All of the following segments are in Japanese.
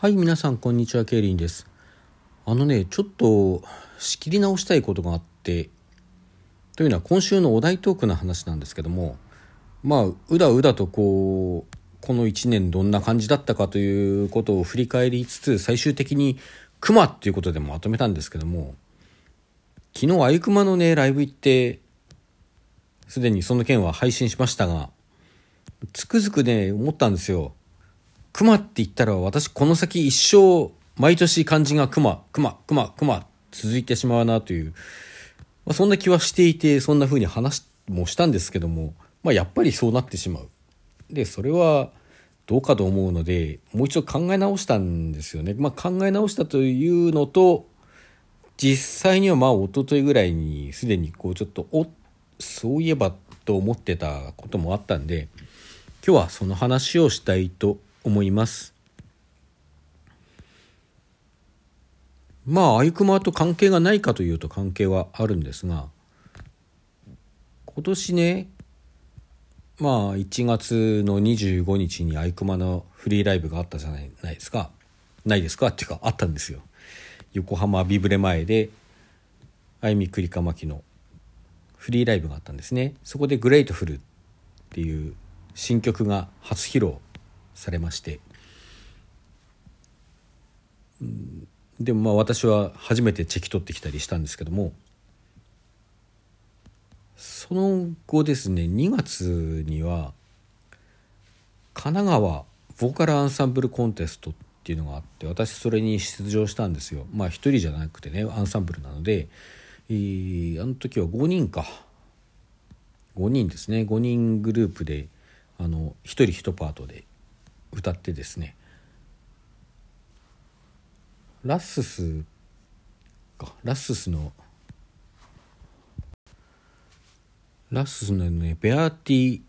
はい、皆さん、こんにちは、ケイリンです。あのね、ちょっと仕切り直したいことがあって、というのは今週のお題トークの話なんですけども、まあ、うだうだとこう、この1年どんな感じだったかということを振り返りつつ、最終的にクマっていうことでもまとめたんですけども、昨日、あゆくまのね、ライブ行って、すでにその件は配信しましたが、つくづくね、思ったんですよ。熊って言ったら私この先一生毎年漢字が熊、熊、熊、熊続いてしまうなという、まあ、そんな気はしていてそんな風に話もしたんですけども、まあ、やっぱりそうなってしまう。で、それはどうかと思うのでもう一度考え直したんですよね。まあ、考え直したというのと実際にはまあ一昨日ぐらいにすでにこうちょっとおそういえばと思ってたこともあったんで今日はその話をしたいと思います思います。まああゆくまと関係がないかというと関係はあるんですが今年ねまあ1月の25日にあゆくまのフリーライブがあったじゃないないですか。ないですか？っていうかあったんですよ。横浜ビブレ前であゆみくりかまきのフリーライブがあったんですね。そこで「グレイトフル」っていう新曲が初披露されまして、うん、でもまあ私は初めてチェキ撮ってきたりしたんですけども。その後ですね2月には神奈川ボーカルアンサンブルコンテストっていうのがあって私それに出場したんですよ。まあ一人じゃなくてねアンサンブルなので、えー、あの時は5人か。5人ですね。5人グループであの1人1パートで歌ってですねラッススかラッススのラッススのねベアーティ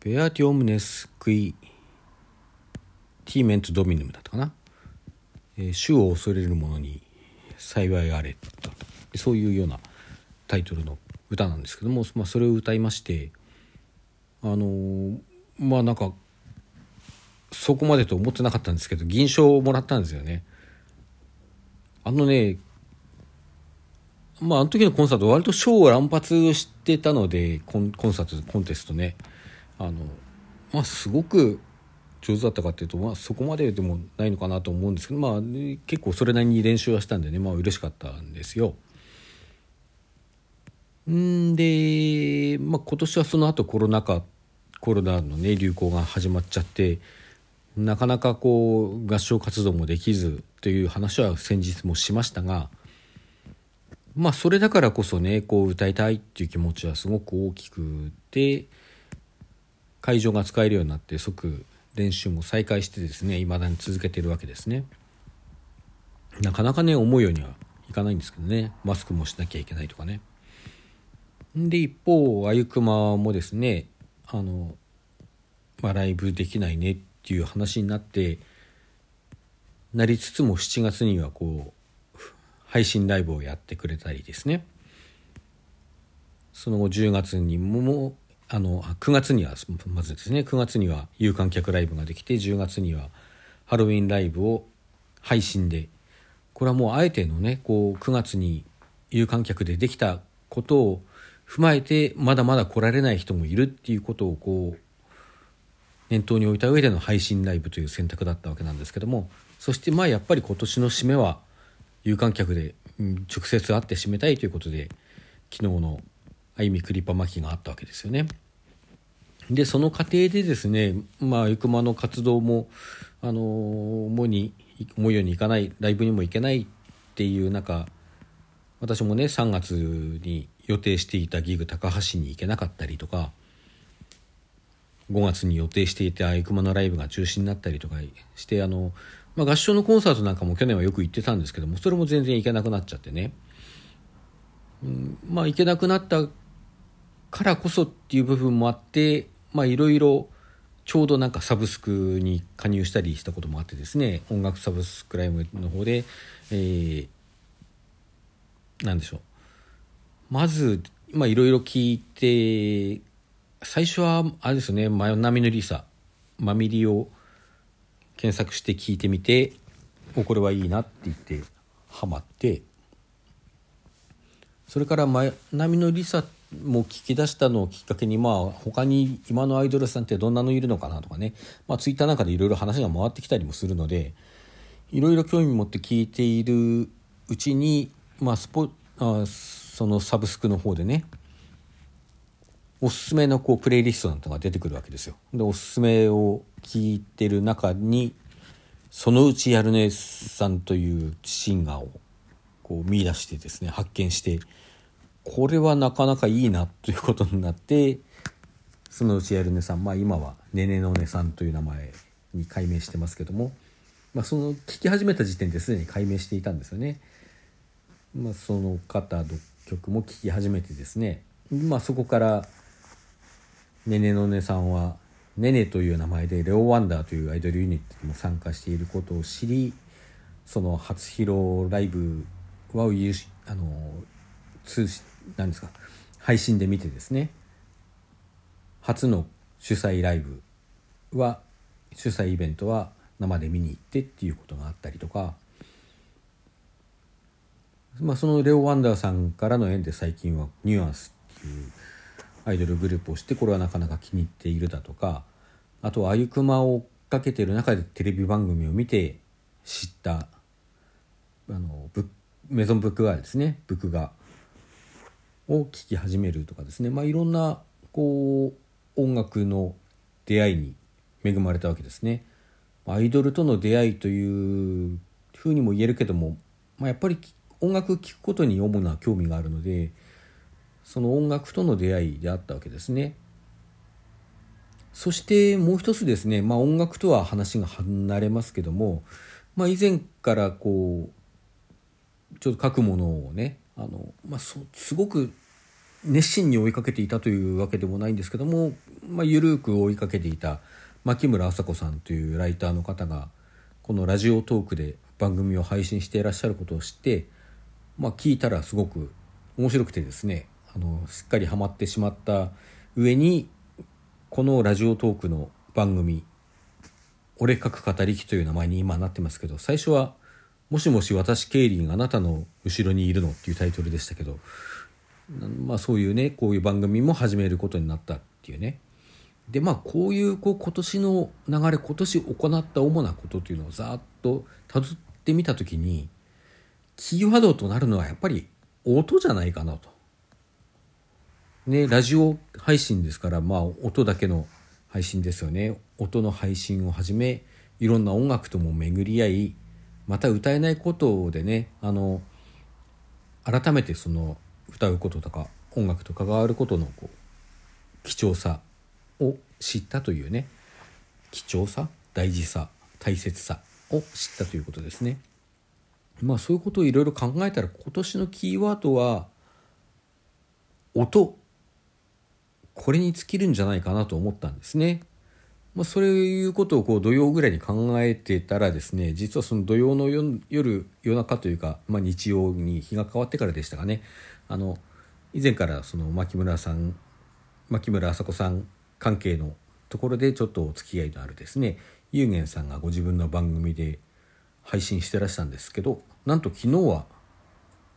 ベアーティオムネスクイティーメントドミヌムだったかな、えー、主を恐れる者に幸いあれと。そういうようなタイトルの歌なんですけども、まあ、それを歌いましてあのー、まあなんかそこまでと思ってなかったんですけど銀賞をもらったんですよねあのねまああの時のコンサート割と賞を乱発してたのでコンコンサートコンテストねあのまあすごく上手だったかっていうと、まあ、そこまででもないのかなと思うんですけどまあ、ね、結構それなりに練習はしたんでねまあ嬉しかったんですよ。んで、まあ、今年はその後コロナ禍コロナのね流行が始まっちゃってなかなかこう合唱活動もできずという話は先日もしましたがまあそれだからこそねこう歌いたいっていう気持ちはすごく大きくて会場が使えるようになって即練習も再開してですね未だに続けてるわけですね。なかなかね思うようにはいかないんですけどねマスクもしなきゃいけないとかね。で一方あゆくまもですねあの、まあ、ライブできないねってていう話になってなりつつも7月にはこう配信ライブをやってくれたりですね。その後10月にもあの9月にはまずですね。9月には有観客ライブができて10月にはハロウィンライブを配信でこれはもうあえてのねこう9月に有観客でできたことを踏まえてまだまだ来られない人もいるっていうことをこう念頭に置いた上での配信ライブという選択だったわけなんですけどもそしてまあやっぱり今年の締めは有観客で直接会って締めたいということで昨日のあゆみクリパ巻きがあったわけですよね。でその過程でですねまあゆくまの活動もあの思うに思うようにいかないライブにも行けないっていう中私もね3月に予定していたギグ高橋に行けなかったりとか5月に予定していたあゆくまのライブが中止になったりとかしてあの、まあ、合唱のコンサートなんかも去年はよく行ってたんですけどもそれも全然行けなくなっちゃってね、うん、まあ行けなくなったからこそっていう部分もあってまあいろいろちょうどなんかサブスクに加入したりしたこともあってですね音楽サブスクライブの方で、えー、なんでしょう。まずまあいろいろ聞いて最初はあれですよね「真波のリサ」「マミリ」を検索して聞いてみておこれはいいなって言ってハマってそれから前波のりさも聞き出したのをきっかけにまあ他に今のアイドルさんってどんなのいるのかなとかね、まあ、ツイッターなんかでいろいろ話が回ってきたりもするのでいろいろ興味持って聞いているうちに、まあ、スポあそのサブスクの方でねおすすめのこうプレイリストなんかが出てくるわけですよ。でおすすめを聞いてる中にそのうちやるねさんというシンガーをこう見出してですね発見してこれはなかなかいいなということになってそのうちやるねさんまあ今はねねのねさんという名前に改名してますけども、まあ、その聞き始めた時点ですでに改名していたんですよね。まあ、その方の曲も聴き始めてですね、まあ、そこからねねのねさんはねねという名前でレオ・ワンダーというアイドルユニットにも参加していることを知りその初披露ライブはあの通なんですか配信で見てですね初の主催ライブは主催イベントは生で見に行ってっていうことがあったりとかまあ、そのレオ・ワンダーさんからの縁で最近はニュアンスっていうアイドルグループをしてこれはなかなか気に入っているだとかあとはあゆくまを追っかけてる中でテレビ番組を見て知ったあのブメゾンブックガーですね。ブックガを聴き始めるとかですね。まあいろんなこう音楽の出会いに恵まれたわけですね。アイドルとの出会いというふうにも言えるけども、まあ、やっぱり音楽聴くことに主な興味があるのでその音楽との出会いであったわけですね。そしてもう一つですね、まあ、音楽とは話が離れますけども、まあ、以前からこうちょっと書くものをねあの、まあ、すごく熱心に追いかけていたというわけでもないんですけども、まあ、緩く追いかけていた牧村麻子さんというライターの方がこのラジオトークで番組を配信していらっしゃることを知ってまあ、聞いたらすごく面白くてですねあのしっかりハマってしまった上にこのラジオトークの番組「俺書く語りき」という名前に今なってますけど最初は「もしもし私ケイリンあなたの後ろにいるの」っていうタイトルでしたけどまあそういうねこういう番組も始めることになったっていうねでまあこういうこう今年の流れ今年行った主なことというのをざっとたどってみた時にキーワードとなるのはやっぱり音じゃないかなと。ね、ラジオ配信ですから、まあ音だけの配信ですよね。音の配信をはじめ、いろんな音楽とも巡り合い、また歌えないことでね、あの、改めてその歌うこととか音楽と関わることのこう貴重さを知ったというね貴重さ大事さ大切さを知ったということですね。まあそういうことをいろいろ考えたら今年のキーワードは音これに尽きるんじゃないかなと思ったんですね。まあ、そういうことをこう土曜ぐらいに考えてたらですね実はその土曜の夜夜中というか、まあ、日曜に日が変わってからでしたかねあの以前からその牧村さん牧村麻子さん関係のところでちょっとお付き合いのあるですね有限さんがご自分の番組で配信してらしたんですけどなんと昨日は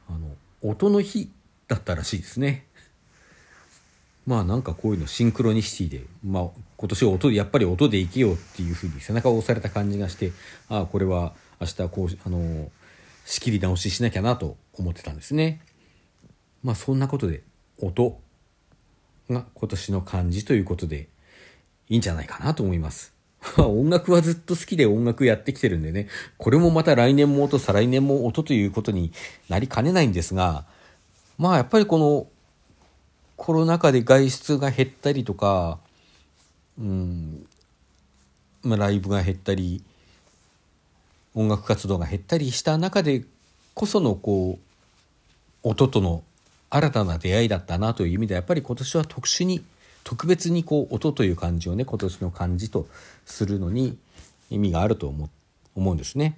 あの音の日だったらしいですね。まあなんかこういうのシンクロニシティで、まあ今年は音で、やっぱり音で生きようっていうふうに背中を押された感じがして、ああ、これは明日こう、あの、仕切り直ししなきゃなと思ってたんですね。まあそんなことで音が今年の漢字ということでいいんじゃないかなと思います。音楽はずっと好きで音楽やってきてるんでね、これもまた来年も音、再来年も音ということになりかねないんですが、まあやっぱりこのコロナ禍で外出が減ったりとか、うん、まあ、ライブが減ったり、音楽活動が減ったりした中でこそのこう、音との新たな出会いだったなという意味でやっぱり今年は特殊に特別にこう音という漢字をね今年の漢字とするのに意味があると思思うんですね。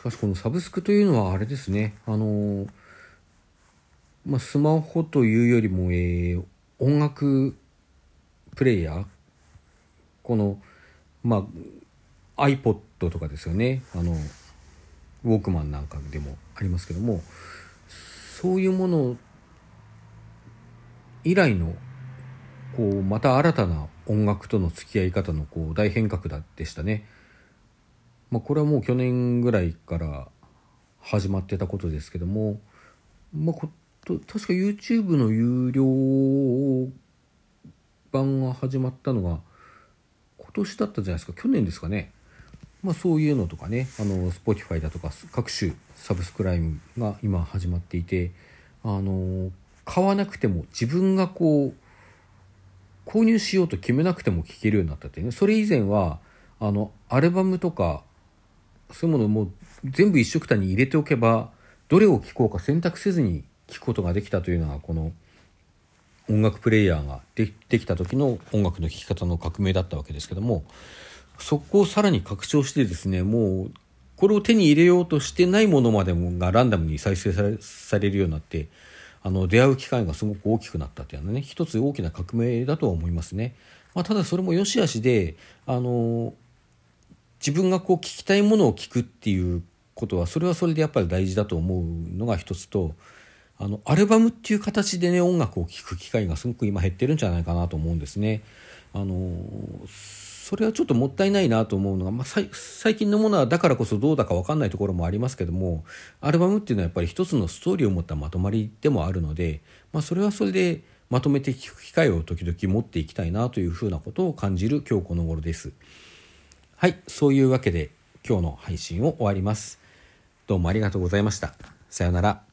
しかしこのサブスクというのはあれですね。あのまあ、スマホというよりも、えー、音楽プレイヤー。このまあ iPod とかですよね。あのウォークマンなんかでもありますけども。そういうもの以来のこうまた新たな音楽との付き合い方のこう大変革だでしたね。まあ、これはもう去年ぐらいから始まってたことですけども、まあ、こと確か YouTube の有料版が始まったのが今年だったじゃないですか。去年ですかね。まあ、そういうのとかね。あの Spotify だとか各種サブスクライブが今始まっていてあの買わなくても自分がこう購入しようと決めなくても聴けるようになったっていうね。それ以前はあのアルバムとかそういうものをもう全部一緒くたに入れておけばどれを聴こうか選択せずに聴くことができたというのがこの音楽プレイヤーができた時の音楽の聴き方の革命だったわけですけどもそこをさらに拡張してですねもうこれを手に入れようとしてないものまでもがランダムに再生されされるようになってあの出会う機会がすごく大きくなったというのはね一つ大きな革命だとは思いますね。まあ、ただそれも良し悪しであの自分がこう聞きたいものを聞くっていうことはそれはそれでやっぱり大事だと思うのが一つとあのアルバムっていう形でね音楽を聴く機会がすごく今減ってるんじゃないかなと思うんですね。あのそれはちょっともったいないなと思うのが、まあ、最近のものはだからこそどうだか分かんないところもありますけどもアルバムっていうのはやっぱり一つのストーリーを持ったまとまりでもあるので、まあ、それはそれでまとめて聞く機会を時々持っていきたいなというふうなことを感じる今日この頃です。はい、そういうわけで今日の配信を終わります。どうもありがとうございました。さようなら。